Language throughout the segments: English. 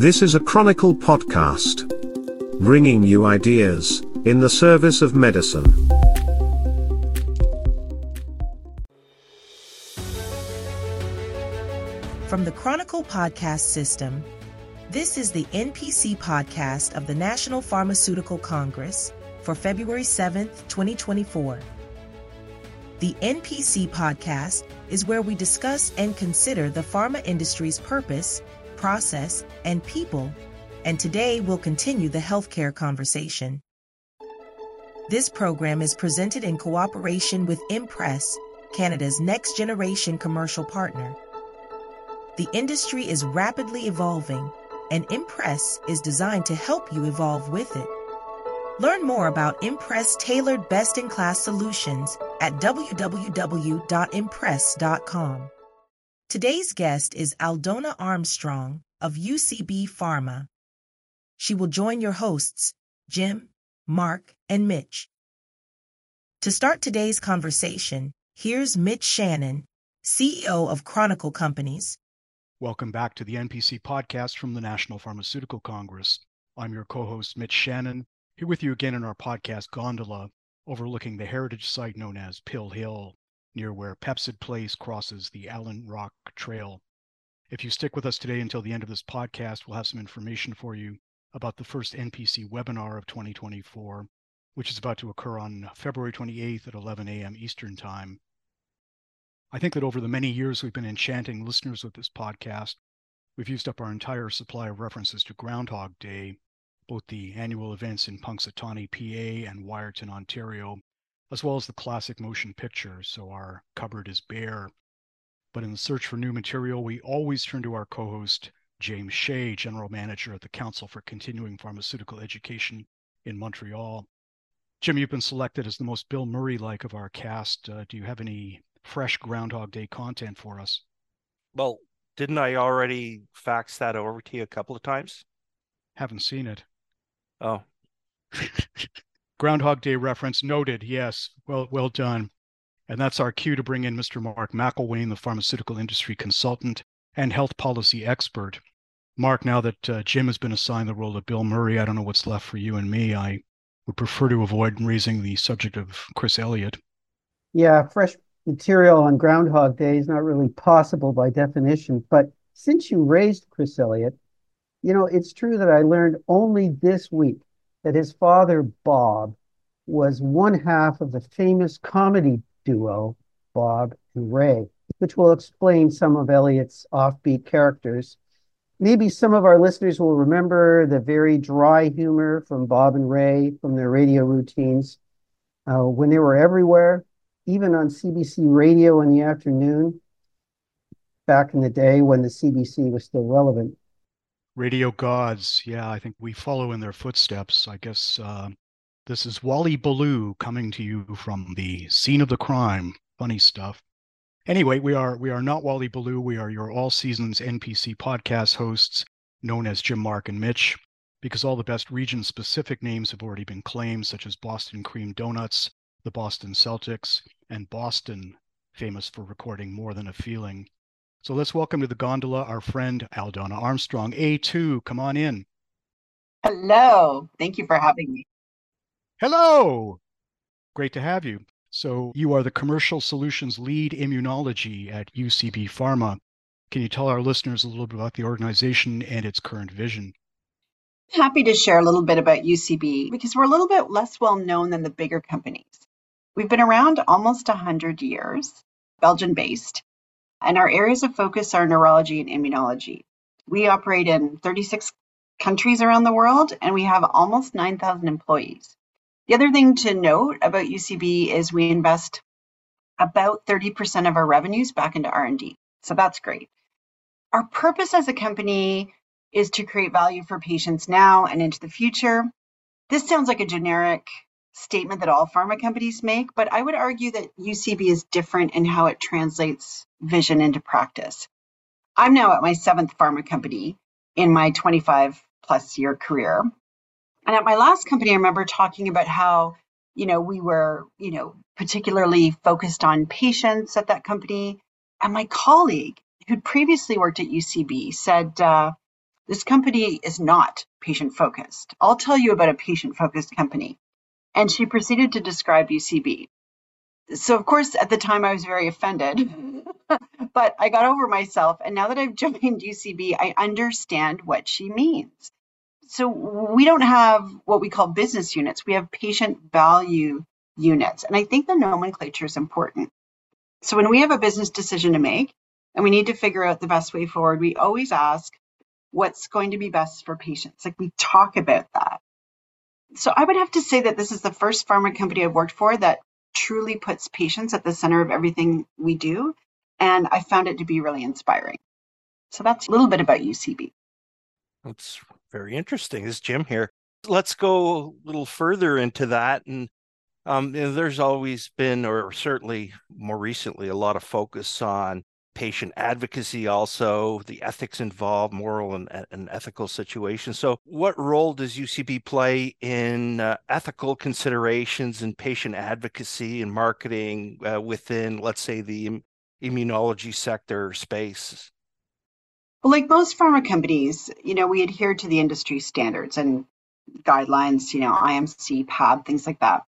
This is a Chronicle podcast, bringing you ideas in the service of medicine. From the Chronicle podcast system, this is the NPC podcast of the National Pharmaceutical Congress for February 7th, 2024. The NPC podcast is where we discuss and consider the pharma industry's purpose process, and people, and today we'll continue the healthcare conversation. This program is presented in cooperation with Impress, Canada's next generation commercial partner. The industry is rapidly evolving, and Impress is designed to help you evolve with it. Learn more about Impress tailored best in class solutions at www.impress.com. Today's guest is Aldona Armstrong of UCB Pharma. She will join your hosts, Jim, Mark, and Mitch. To start today's conversation, here's Mitch Shannon, CEO of Chronicle Companies. Welcome back to the NPC podcast from the National Pharmaceutical Congress. I'm your co host, Mitch Shannon, here with you again in our podcast gondola overlooking the heritage site known as Pill Hill near where Pepcid Place crosses the Allan Rock Trail. If you stick with us today until the end of this podcast, we'll have some information for you about the first NPC webinar of 2024, which is about to occur on February 28th at 11 a.m. Eastern Time. I think that over the many years we've been enchanting listeners with this podcast, we've used up our entire supply of references to Groundhog Day, both the annual events in Punxsutawney, PA, and Wiarton, Ontario, as well as the classic motion picture, so our cupboard is bare. But in the search for new material, we always turn to our co host, James Shea, General Manager at the Council for Continuing Pharmaceutical Education in Montreal. Jim, you've been selected as the most Bill Murray like of our cast. Uh, do you have any fresh Groundhog Day content for us? Well, didn't I already fax that over to you a couple of times? Haven't seen it. Oh. Groundhog Day reference noted. Yes, well, well done. And that's our cue to bring in Mr. Mark McElwain, the pharmaceutical industry consultant and health policy expert. Mark, now that uh, Jim has been assigned the role of Bill Murray, I don't know what's left for you and me. I would prefer to avoid raising the subject of Chris Elliott. Yeah, fresh material on Groundhog Day is not really possible by definition. But since you raised Chris Elliott, you know, it's true that I learned only this week that his father, Bob, was one half of the famous comedy duo, Bob and Ray, which will explain some of Elliott's offbeat characters. Maybe some of our listeners will remember the very dry humor from Bob and Ray from their radio routines uh, when they were everywhere, even on CBC radio in the afternoon, back in the day when the CBC was still relevant. Radio gods. Yeah, I think we follow in their footsteps. I guess uh, this is Wally Ballou coming to you from the scene of the crime. Funny stuff. Anyway, we are we are not Wally Ballou. We are your all seasons NPC podcast hosts, known as Jim, Mark, and Mitch, because all the best region specific names have already been claimed, such as Boston Cream Donuts, the Boston Celtics, and Boston, famous for recording more than a feeling. So let's welcome to the gondola our friend Aldona Armstrong. A2, come on in. Hello. Thank you for having me. Hello. Great to have you. So you are the commercial solutions lead immunology at UCB Pharma. Can you tell our listeners a little bit about the organization and its current vision? Happy to share a little bit about UCB because we're a little bit less well known than the bigger companies. We've been around almost 100 years, Belgian based, and our areas of focus are neurology and immunology. We operate in 36 countries around the world, and we have almost 9,000 employees. The other thing to note about UCB is we invest about 30% of our revenues back into R&D. So that's great. Our purpose as a company is to create value for patients now and into the future. This sounds like a generic statement that all pharma companies make, but I would argue that UCB is different in how it translates vision into practice. I'm now at my seventh pharma company in my 25 plus year career. And at my last company, I remember talking about how, you know, we were, you know, particularly focused on patients at that company. And my colleague who'd previously worked at UCB, said, uh, This company is not patient focused. I'll tell you about a patient focused company. And she proceeded to describe UCB. So, of course, at the time I was very offended, but I got over myself. And now that I've joined UCB, I understand what she means. So, we don't have what we call business units, we have patient value units. And I think the nomenclature is important. So, when we have a business decision to make and we need to figure out the best way forward, we always ask what's going to be best for patients. Like we talk about that. So, I would have to say that this is the first pharma company I've worked for that truly puts patients at the center of everything we do. And I found it to be really inspiring. So that's a little bit about UCB. That's very interesting. This is Jim here. Let's go a little further into that. And um, you know, there's always been, or certainly more recently, a lot of focus on patient advocacy, also the ethics involved, moral and, and ethical situations. So, what role does UCB play in uh, ethical considerations and patient advocacy and marketing uh, within, let's say, the immunology sector space? Well, like most pharma companies, you know, we adhere to the industry standards and guidelines, you know, IMC, PAAB, things like that.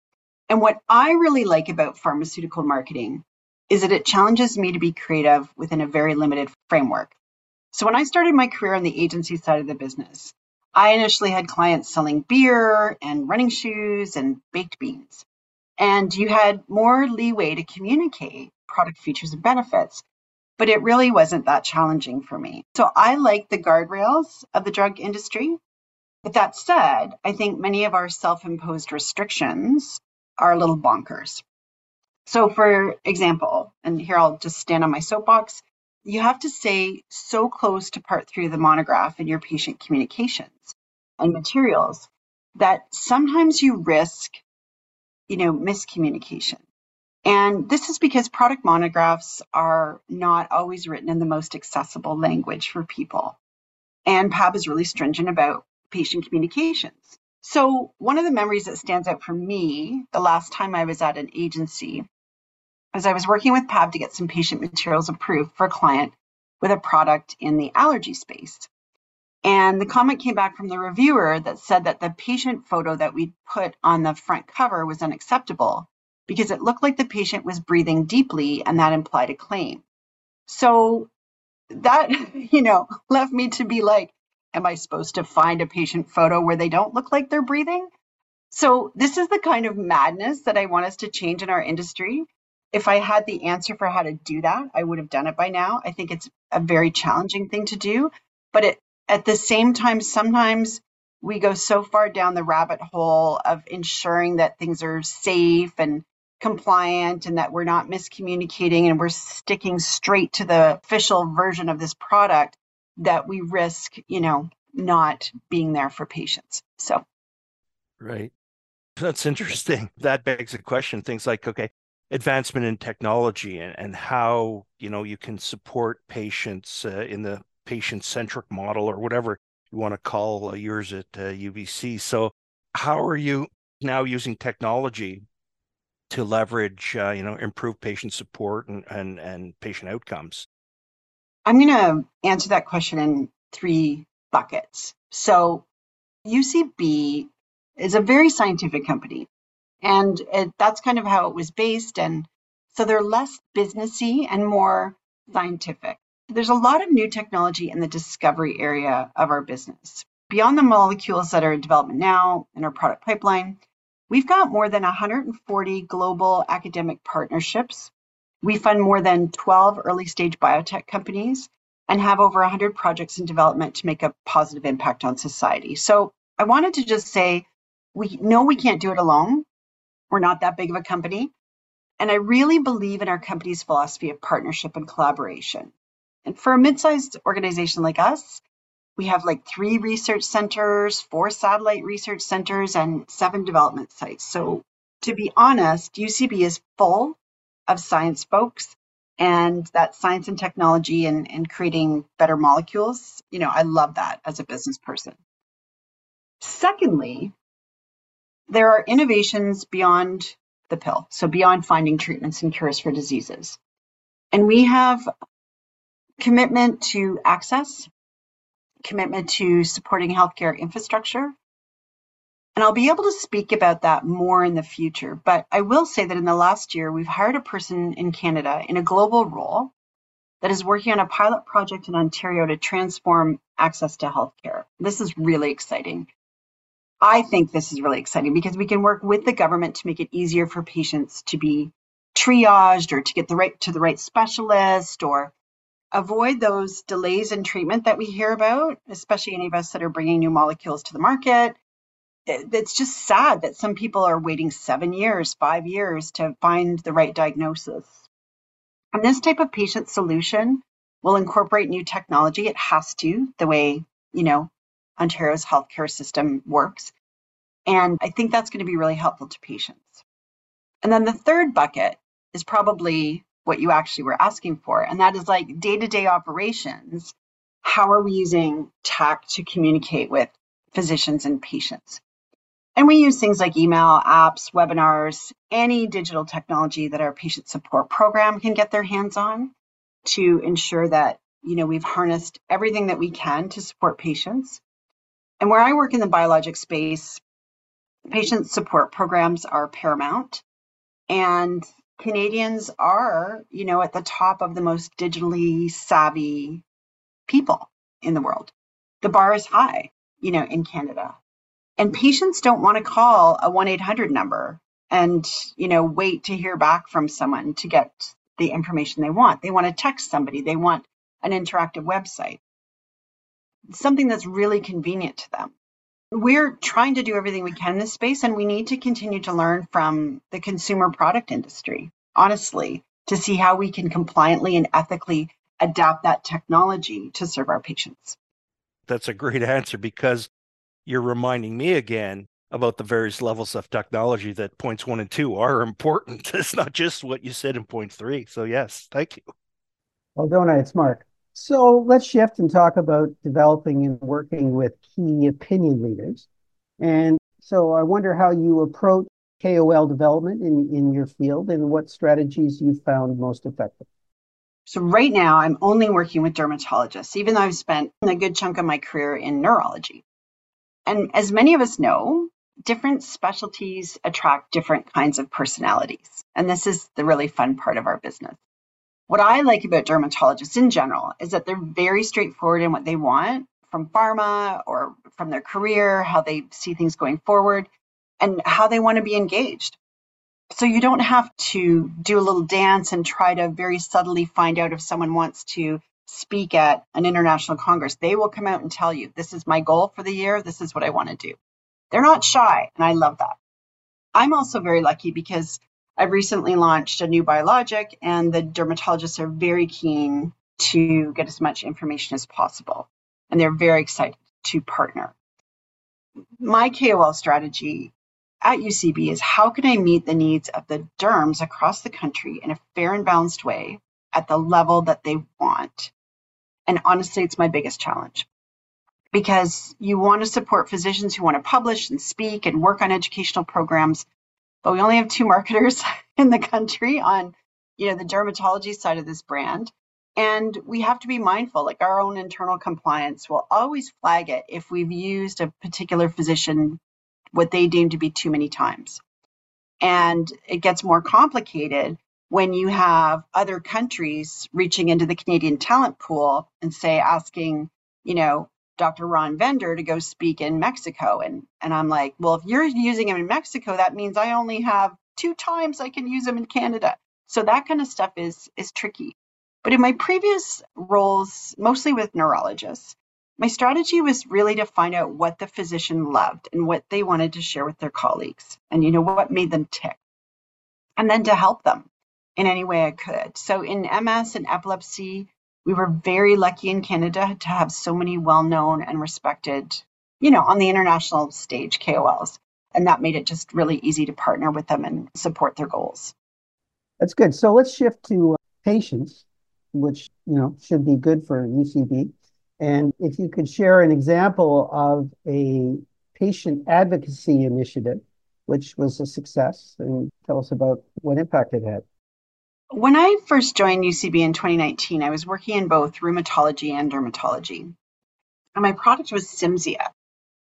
And what I really like about pharmaceutical marketing is that it challenges me to be creative within a very limited framework. So when I started my career on the agency side of the business, I initially had clients selling beer and running shoes and baked beans. And you had more leeway to communicate product features and benefits, but it really wasn't that challenging for me. So I like the guardrails of the drug industry. But that said, I think many of our self imposed restrictions are a little bonkers. So, for example, and here I'll just stand on my soapbox, you have to stay so close to part three of the monograph in your patient communications and materials that sometimes you risk, you know, miscommunication. And this is because product monographs are not always written in the most accessible language for people. And PAAB is really stringent about patient communications. So, one of the memories that stands out for me the last time I was at an agency is I was working with PAAB to get some patient materials approved for a client with a product in the allergy space. And the comment came back from the reviewer that said that the patient photo that we put on the front cover was unacceptable because it looked like the patient was breathing deeply and that implied a claim. So that, you know, left me to be like, am I supposed to find a patient photo where they don't look like they're breathing? So, this is the kind of madness that I want us to change in our industry. If I had the answer for how to do that, I would have done it by now. I think it's a very challenging thing to do. But it, at the same time, sometimes we go so far down the rabbit hole of ensuring that things are safe and compliant and that we're not miscommunicating and we're sticking straight to the official version of this product that we risk, you know, not being there for patients. So, right. That's interesting. That begs a question. Things like, okay, advancement in technology and, and how, you know, you can support patients uh, in the patient centric model or whatever you want to call uh, yours at uh, UBC. So, how are you now using technology to leverage, uh, you know, improve patient support and, and, and patient outcomes? I'm going to answer that question in three buckets. So, UCB is a very scientific company, and it, that's kind of how it was based. And so they're less businessy and more scientific. There's a lot of new technology in the discovery area of our business. Beyond the molecules that are in development now in our product pipeline, we've got more than 140 global academic partnerships we fund more than 12 early stage biotech companies and have over 100 projects in development to make a positive impact on society. So I wanted to just say we know we can't do it alone. We're not that big of a company. And I really believe in our company's philosophy of partnership and collaboration. And for a mid sized organization like us, we have like three research centers, four satellite research centers, and seven development sites. So, to be honest, UCB is full of science folks and that science and technology and, and creating better molecules. You know, I love that as a business person. Secondly, there are innovations beyond the pill, so beyond finding treatments and cures for diseases. And we have commitment to access, commitment to supporting healthcare infrastructure. And I'll be able to speak about that more in the future. But I will say that in the last year, we've hired a person in Canada in a global role that is working on a pilot project in Ontario to transform access to healthcare. This is really exciting. I think this is really exciting because we can work with the government to make it easier for patients to be triaged or to get the right to the right specialist or avoid those delays in treatment that we hear about, especially any of us that are bringing new molecules to the market. It's just sad that some people are waiting seven years, five years to find the right diagnosis. And this type of patient solution will incorporate new technology. It has to, the way, you know, Ontario's healthcare system works. And I think that's going to be really helpful to patients. And then the third bucket is probably what you actually were asking for, and that is like day to day operations. How are we using tech to communicate with physicians and patients? And we use things like email, apps, webinars, any digital technology that our patient support program can get their hands on to ensure that you know we've harnessed everything that we can to support patients. And where I work in the biologic space, patient support programs are paramount. And Canadians are, you know, at the top of the most digitally savvy people in the world. The bar is high, you know, in Canada. And patients don't want to call a 1-800 number and, you know, wait to hear back from someone to get the information they want. They want to text somebody. They want an interactive website. Something that's really convenient to them we're trying to do everything we can in this space, and we need to continue to learn from the consumer product industry, honestly, to see how we can compliantly and ethically adapt that technology to serve our patients. That's a great answer because you're reminding me again about the various levels of technology that points one and two are important. It's not just what you said in point three. So, yes, thank you. Well, don't I? It's Mark. So let's shift and talk about developing and working with key opinion leaders. And so I wonder how you approach KOL development in, in your field and what strategies you found most effective. So right now I'm only working with dermatologists, even though I've spent a good chunk of my career in neurology. And as many of us know, different specialties attract different kinds of personalities. And this is the really fun part of our business. What I like about dermatologists in general is that they're very straightforward in what they want from pharma or from their career, how they see things going forward, and how they want to be engaged. So you don't have to do a little dance and try to very subtly find out if someone wants to speak at an international congress. They will come out and tell you, this is my goal for the year, this is what I want to do. They're not shy, and I love that. I'm also very lucky because I've recently launched a new biologic, and the dermatologists are very keen to get as much information as possible, and they're very excited to partner. My KOL strategy at UCB is how can I meet the needs of the derms across the country in a fair and balanced way at the level that they want? And honestly, it's my biggest challenge. Because you want to support physicians who want to publish and speak and work on educational programs but we only have two marketers in the country on you know the dermatology side of this brand. And we have to be mindful like our own internal compliance will always flag it if we've used a particular physician what they deem to be too many times. And it gets more complicated when you have other countries reaching into the Canadian talent pool and say asking you know Dr. Ron Vender to go speak in Mexico. And, and I'm like, well, if you're using him in Mexico, that means I only have two times I can use him in Canada. So that kind of stuff is is tricky. But in my previous roles, mostly with neurologists, my strategy was really to find out what the physician loved and what they wanted to share with their colleagues and you know what made them tick. And then to help them in any way I could. So in MS and epilepsy, we were very lucky in Canada to have so many well known and respected, you know, on the international stage KOLs. And that made it just really easy to partner with them and support their goals. That's good. So let's shift to uh, patients, which, you know, should be good for UCB. And if you could share an example of a patient advocacy initiative, which was a success, and tell us about what impact it had. When I first joined UCB in 2019, I was working in both rheumatology and dermatology. And my product was Cimzia,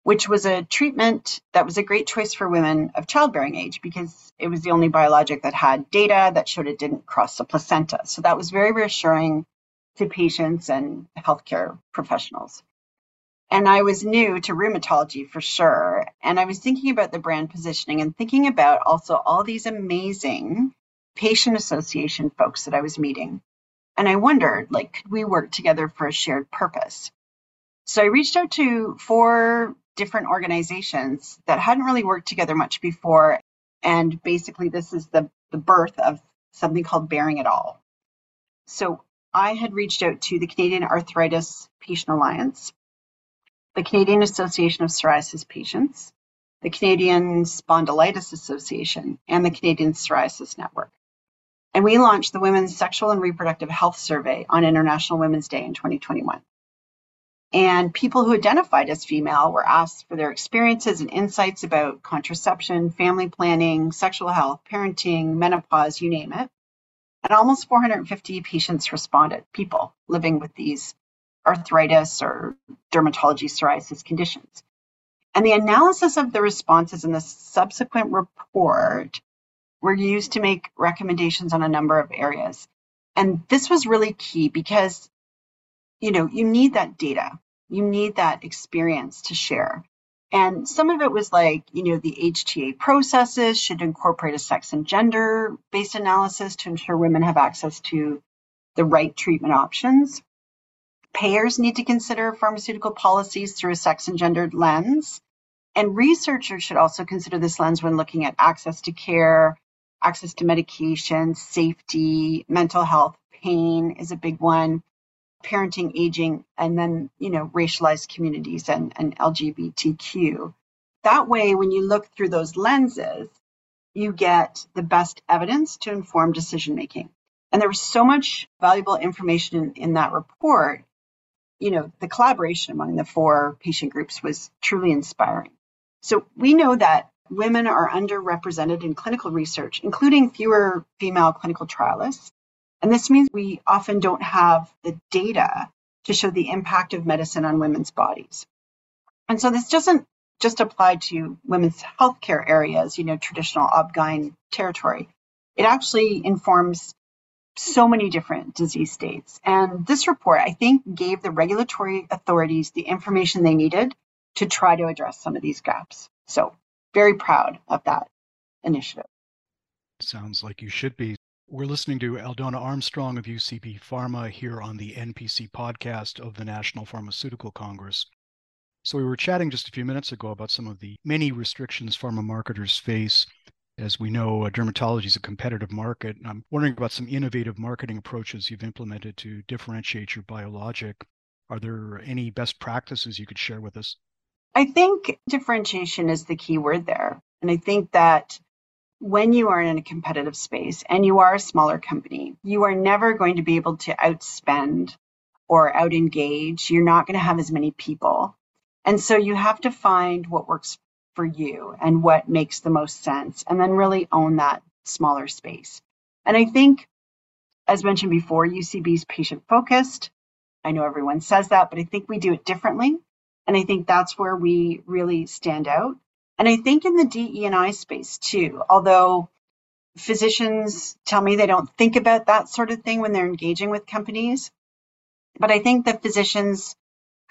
which was a treatment that was a great choice for women of childbearing age because it was the only biologic that had data that showed it didn't cross the placenta. So that was very reassuring to patients and healthcare professionals. And I was new to rheumatology for sure. And I was thinking about the brand positioning and thinking about also all these amazing patient association folks that I was meeting. And I wondered, like, could we work together for a shared purpose? So I reached out to four different organizations that hadn't really worked together much before. And basically, this is the, the birth of something called Bearing It All. So I had reached out to the Canadian Arthritis Patient Alliance, the Canadian Association of Psoriasis Patients, the Canadian Spondylitis Association, and the Canadian Psoriasis Network. And we launched the Women's Sexual and Reproductive Health Survey on International Women's Day in 2021. And people who identified as female were asked for their experiences and insights about contraception, family planning, sexual health, parenting, menopause, you name it. And almost 450 patients responded, people living with these arthritis or dermatology psoriasis conditions. And the analysis of the responses in the subsequent report were used to make recommendations on a number of areas. And this was really key because, you know, you need that data, you need that experience to share. And some of it was like, you know, the HTA processes should incorporate a sex and gender based analysis to ensure women have access to the right treatment options. Payers need to consider pharmaceutical policies through a sex and gendered lens. And researchers should also consider this lens when looking at access to care, access to medication, safety, mental health, pain is a big one, parenting, aging, and then, you know, racialized communities and, and LGBTQ. That way, when you look through those lenses, you get the best evidence to inform decision making. And there was so much valuable information in, in that report. You know, the collaboration among the four patient groups was truly inspiring. So we know that women are underrepresented in clinical research, including fewer female clinical trialists. And this means we often don't have the data to show the impact of medicine on women's bodies. And so this doesn't just apply to women's healthcare areas, you know, traditional OB/GYN territory. It actually informs so many different disease states. And this report, I think, gave the regulatory authorities the information they needed to try to address some of these gaps. So very proud of that initiative. Sounds like you should be. We're listening to Aldona Armstrong of UCB Pharma here on the NPC podcast of the National Pharmaceutical Congress. So, we were chatting just a few minutes ago about some of the many restrictions pharma marketers face. As we know, uh, dermatology is a competitive market. And I'm wondering about some innovative marketing approaches you've implemented to differentiate your biologic. Are there any best practices you could share with us? I think differentiation is the key word there. And I think that when you are in a competitive space and you are a smaller company, you are never going to be able to outspend or out engage. You're not going to have as many people. And so you have to find what works for you and what makes the most sense, and then really own that smaller space. And I think, as mentioned before, UCB is patient focused. I know everyone says that, but I think we do it differently. And I think that's where we really stand out. And I think in the DE&I space too, although physicians tell me they don't think about that sort of thing when they're engaging with companies, but I think that physicians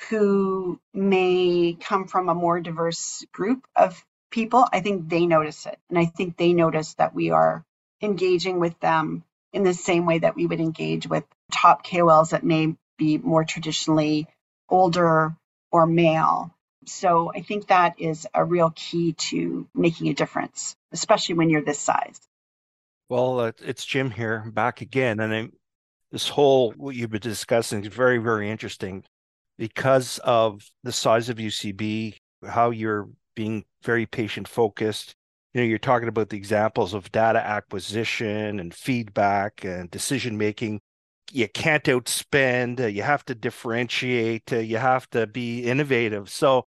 who may come from a more diverse group of people, I think they notice it. And I think they notice that we are engaging with them in the same way that we would engage with top KOLs that may be more traditionally older or male. So I think that is a real key to making a difference, especially when you're this size. Well, uh, it's Jim here, back again, and I, this whole what you've been discussing is very, very interesting because of the size of UCB, how you're being very patient focused. You know, you're talking about the examples of data acquisition and feedback and decision making you can't outspend. Uh, you have to differentiate. Uh, you have to be innovative. So,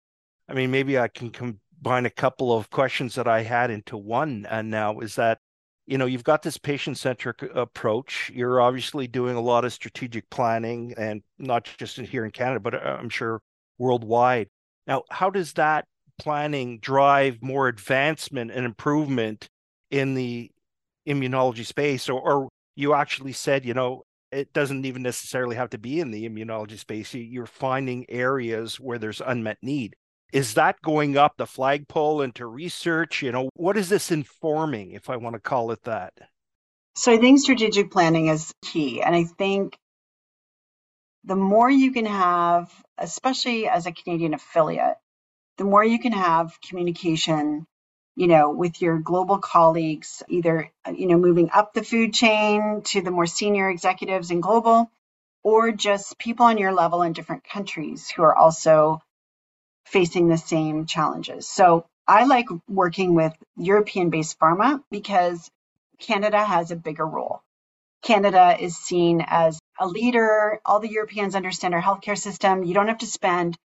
I mean, maybe I can combine a couple of questions that I had into one. And now is that you know, you've got this patient centric approach. You're obviously doing a lot of strategic planning and not just here in Canada, but uh, I'm sure worldwide. Now, how does that planning drive more advancement and improvement in the immunology space? Or, or you actually said, you know, it doesn't even necessarily have to be in the immunology space. You're finding areas where there's unmet need. Is that going up the flagpole into research? You know what is this informing if i want to call it that? So i think strategic planning is key and i think the more you can have especially as a canadian affiliate the more you can have communication you know with your global colleagues either you know moving up the food chain to the more senior executives in global or just people on your level in different countries who are also facing the same challenges. So I like working with European based pharma because Canada has a bigger role. Canada is seen as a leader. All the Europeans understand our healthcare system. You don't have to spend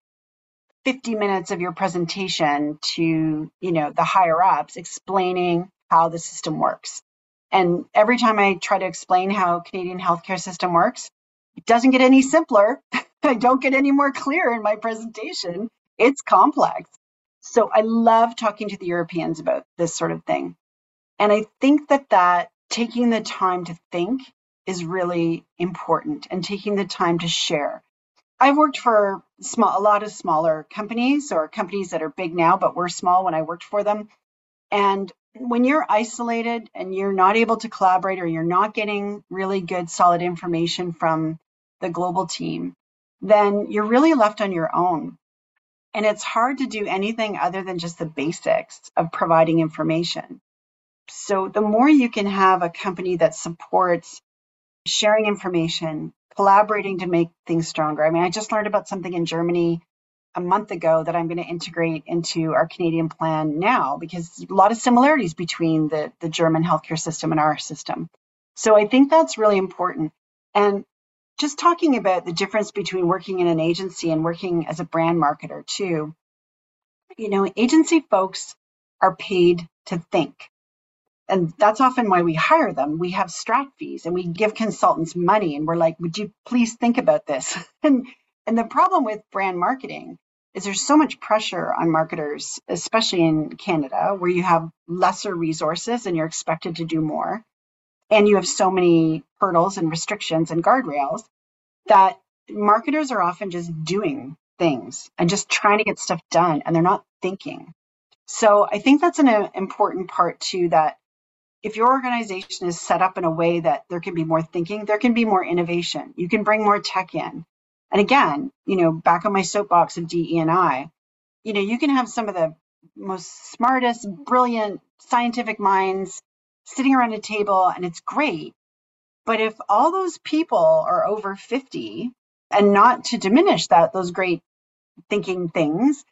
50 minutes of your presentation to, you know, the higher ups explaining how the system works. And every time I try to explain how Canadian healthcare system works, it doesn't get any simpler. I don't get any more clear in my presentation it's complex. So I love talking to the Europeans about this sort of thing. And I think that that taking the time to think is really important and taking the time to share. I've worked for small, a lot of smaller companies or companies that are big now, but were small when I worked for them. And when you're isolated and you're not able to collaborate or you're not getting really good, solid information from the global team, then you're really left on your own. And it's hard to do anything other than just the basics of providing information. So the more you can have a company that supports sharing information, collaborating to make things stronger. I mean, I just learned about something in Germany a month ago that I'm going to integrate into our Canadian plan now because a lot of similarities between the, the German healthcare system and our system. So I think that's really important. And just talking about the difference between working in an agency and working as a brand marketer too. You know, agency folks are paid to think. And that's often why we hire them. We have strat fees and we give consultants money and we're like, would you please think about this? and and the problem with brand marketing is there's so much pressure on marketers, especially in Canada, where you have lesser resources and you're expected to do more and you have so many hurdles and restrictions and guardrails that marketers are often just doing things and just trying to get stuff done and they're not thinking. So I think that's an uh, important part too that if your organization is set up in a way that there can be more thinking, there can be more innovation. You can bring more tech in. And again, you know, back on my soapbox of DE and I, you know, you can have some of the most smartest, brilliant scientific minds sitting around a table and it's great. But if all those people are over 50, and not to diminish that, those great thinking things,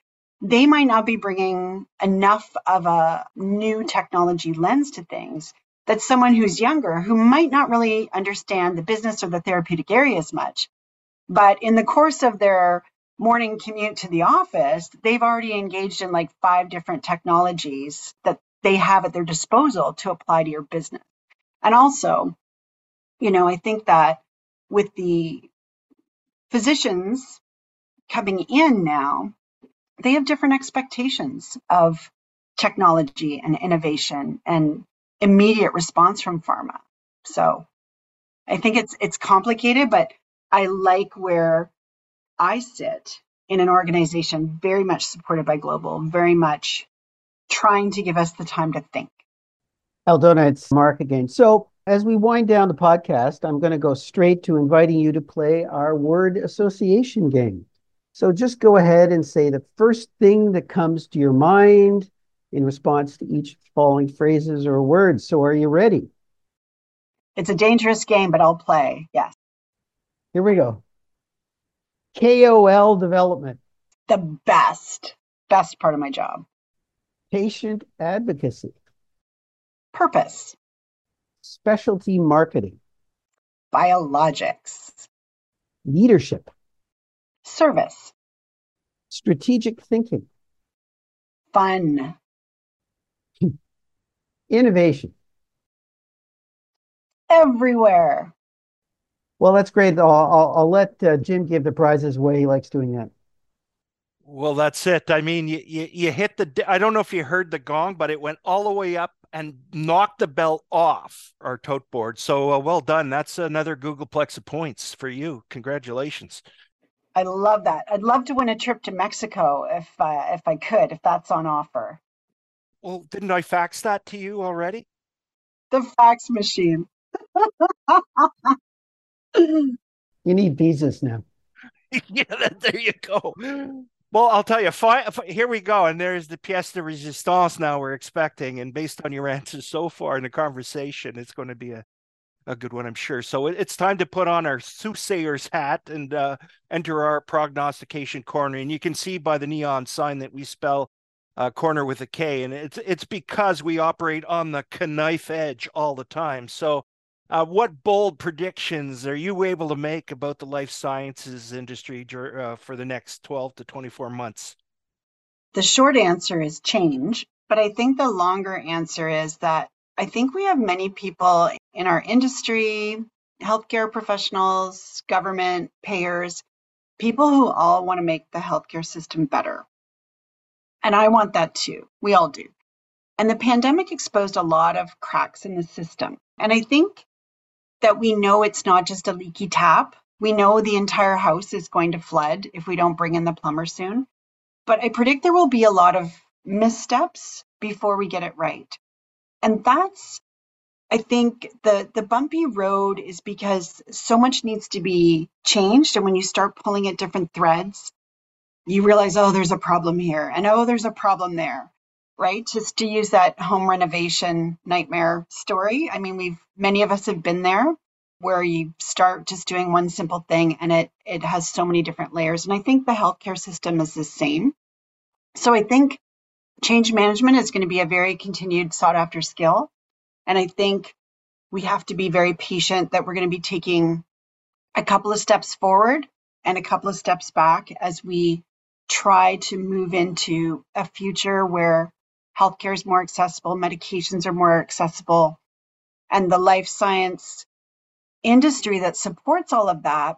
they might not be bringing enough of a new technology lens to things that someone who's younger, who might not really understand the business or the therapeutic area as much, but in the course of their morning commute to the office, they've already engaged in like five different technologies that they have at their disposal to apply to your business. And also, you know, I think that with the physicians coming in now, they have different expectations of technology and innovation and immediate response from pharma. So I think it's it's complicated, but I like where I sit in an organization very much supported by global, very much trying to give us the time to think. Aldona, it's Mark again. So, as we wind down the podcast, I'm going to go straight to inviting you to play our word association game. So, just go ahead and say the first thing that comes to your mind in response to each following phrases or words. So, are you ready? It's a dangerous game, but I'll play. Yes. Here we go. KOL development. The best, best part of my job. Patient advocacy. Purpose. Specialty marketing. Biologics. Leadership. Service. Strategic thinking. Fun. Innovation. everywhere. Well, that's great. I'll, I'll, I'll let uh, Jim give the prizes way he likes doing that. Well, that's it. I mean, you, you, you hit the, I don't know if you heard the gong, but it went all the way up and knocked the bell off our tote board. So uh, well done. That's another googolplex of points for you. Congratulations. I love that. I'd love to win a trip to Mexico if uh, if I could, if that's on offer. Well, didn't I fax that to you already? The fax machine. you need visas now. yeah, there you go. Well, I'll tell you. Fi- here we go, and there's the pièce de résistance. Now we're expecting, and based on your answers so far in the conversation, it's going to be a a good one, I'm sure. So it's time to put on our soothsayer's hat and uh, enter our prognostication corner. And you can see by the neon sign that we spell uh, corner with a K, and it's it's because we operate on the knife edge all the time. So, uh, what bold predictions are you able to make about the life sciences industry uh, for the next 12 to 24 months? The short answer is change, but I think the longer answer is that I think we have many people in our industry, healthcare professionals, government, payers, people who all want to make the healthcare system better. And I want that too. We all do. And the pandemic exposed a lot of cracks in the system. And I think that we know it's not just a leaky tap. We know the entire house is going to flood if we don't bring in the plumber soon. But I predict there will be a lot of missteps before we get it right. And that's I think the the bumpy road is because so much needs to be changed and when you start pulling at different threads you realize, oh, there's a problem here, and oh, there's a problem there, right? Just to use that home renovation nightmare story. I mean, we've many of us have been there where you start just doing one simple thing and it it has so many different layers. And I think the healthcare system is the same. So I think change management is going to be a very continued sought after skill. And I think we have to be very patient that we're going to be taking a couple of steps forward and a couple of steps back as we try to move into a future where healthcare is more accessible, medications are more accessible, and the life science industry that supports all of that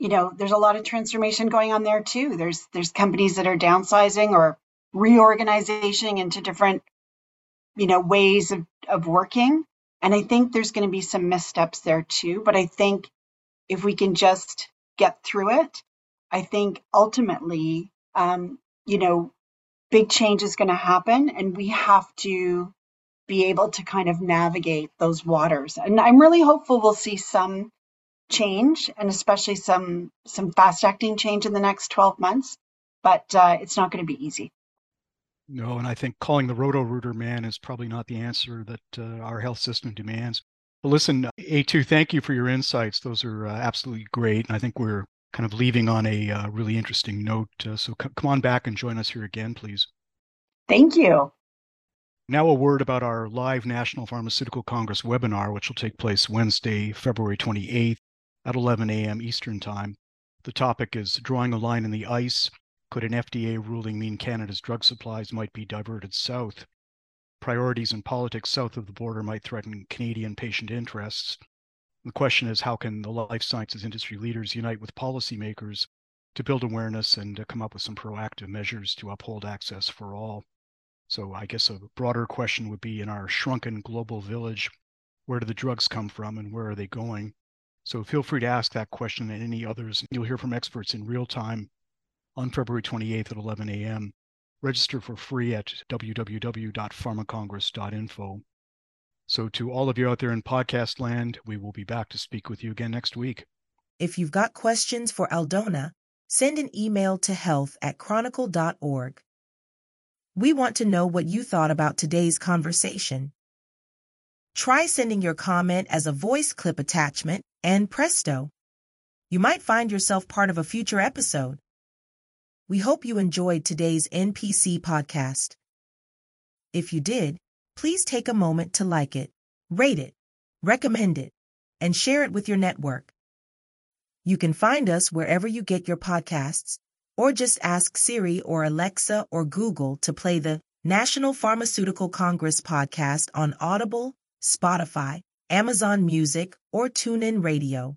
you know there's a lot of transformation going on there too. There's there's companies that are downsizing or reorganizing into different you know ways of, of working and i think there's going to be some missteps there too but i think if we can just get through it I think ultimately, um, you know, big change is going to happen, and we have to be able to kind of navigate those waters. And I'm really hopeful we'll see some change, and especially some some fast acting change in the next 12 months. But uh, it's not going to be easy. No, and I think calling the roto rooter man is probably not the answer that uh, our health system demands. But listen, A2, thank you for your insights. Those are uh, absolutely great. And I think we're kind of leaving on a uh, really interesting note. Uh, so c- come on back and join us here again, please. Thank you. Now, a word about our live National Pharmaceutical Congress webinar, which will take place Wednesday, February 28th at 11 a.m. Eastern Time. The topic is Drawing a Line in the Ice. Could an FDA ruling mean Canada's drug supplies might be diverted south? Priorities in politics south of the border might threaten Canadian patient interests. The question is how can the life sciences industry leaders unite with policymakers to build awareness and to come up with some proactive measures to uphold access for all? So I guess a broader question would be in our shrunken global village, where do the drugs come from and where are they going? So feel free to ask that question and any others. You'll hear from experts in real time on February 28th at 11 a.m. Register for free at www.pharmacongress.info. So, to all of you out there in podcast land, we will be back to speak with you again next week. If you've got questions for Aldona, send an email to health at chronicle.org. We want to know what you thought about today's conversation. Try sending your comment as a voice clip attachment, and presto, you might find yourself part of a future episode. We hope you enjoyed today's NPC podcast. If you did, please take a moment to like it, rate it, recommend it, and share it with your network. You can find us wherever you get your podcasts, or just ask Siri or Alexa or Google to play the National Pharmaceutical Congress podcast on Audible, Spotify, Amazon Music, or TuneIn Radio.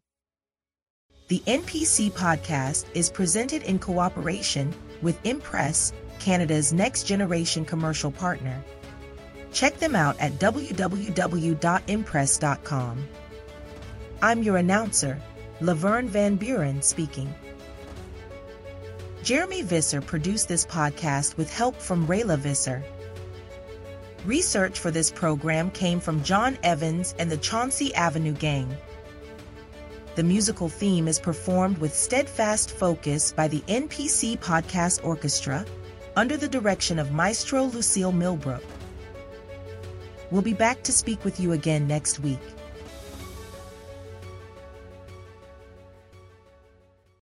The NPC podcast is presented in cooperation with Impress, Canada's next generation commercial partner. Check them out at www.impress.com. I'm your announcer, Laverne Van Buren speaking. Jeremy Visser produced this podcast with help from Rayla Visser. Research for this program came from John Evans and the Chauncey Avenue Gang. The musical theme is performed with steadfast focus by the NPC Podcast Orchestra under the direction of Maestro Lucille Millbrook. We'll be back to speak with you again next week.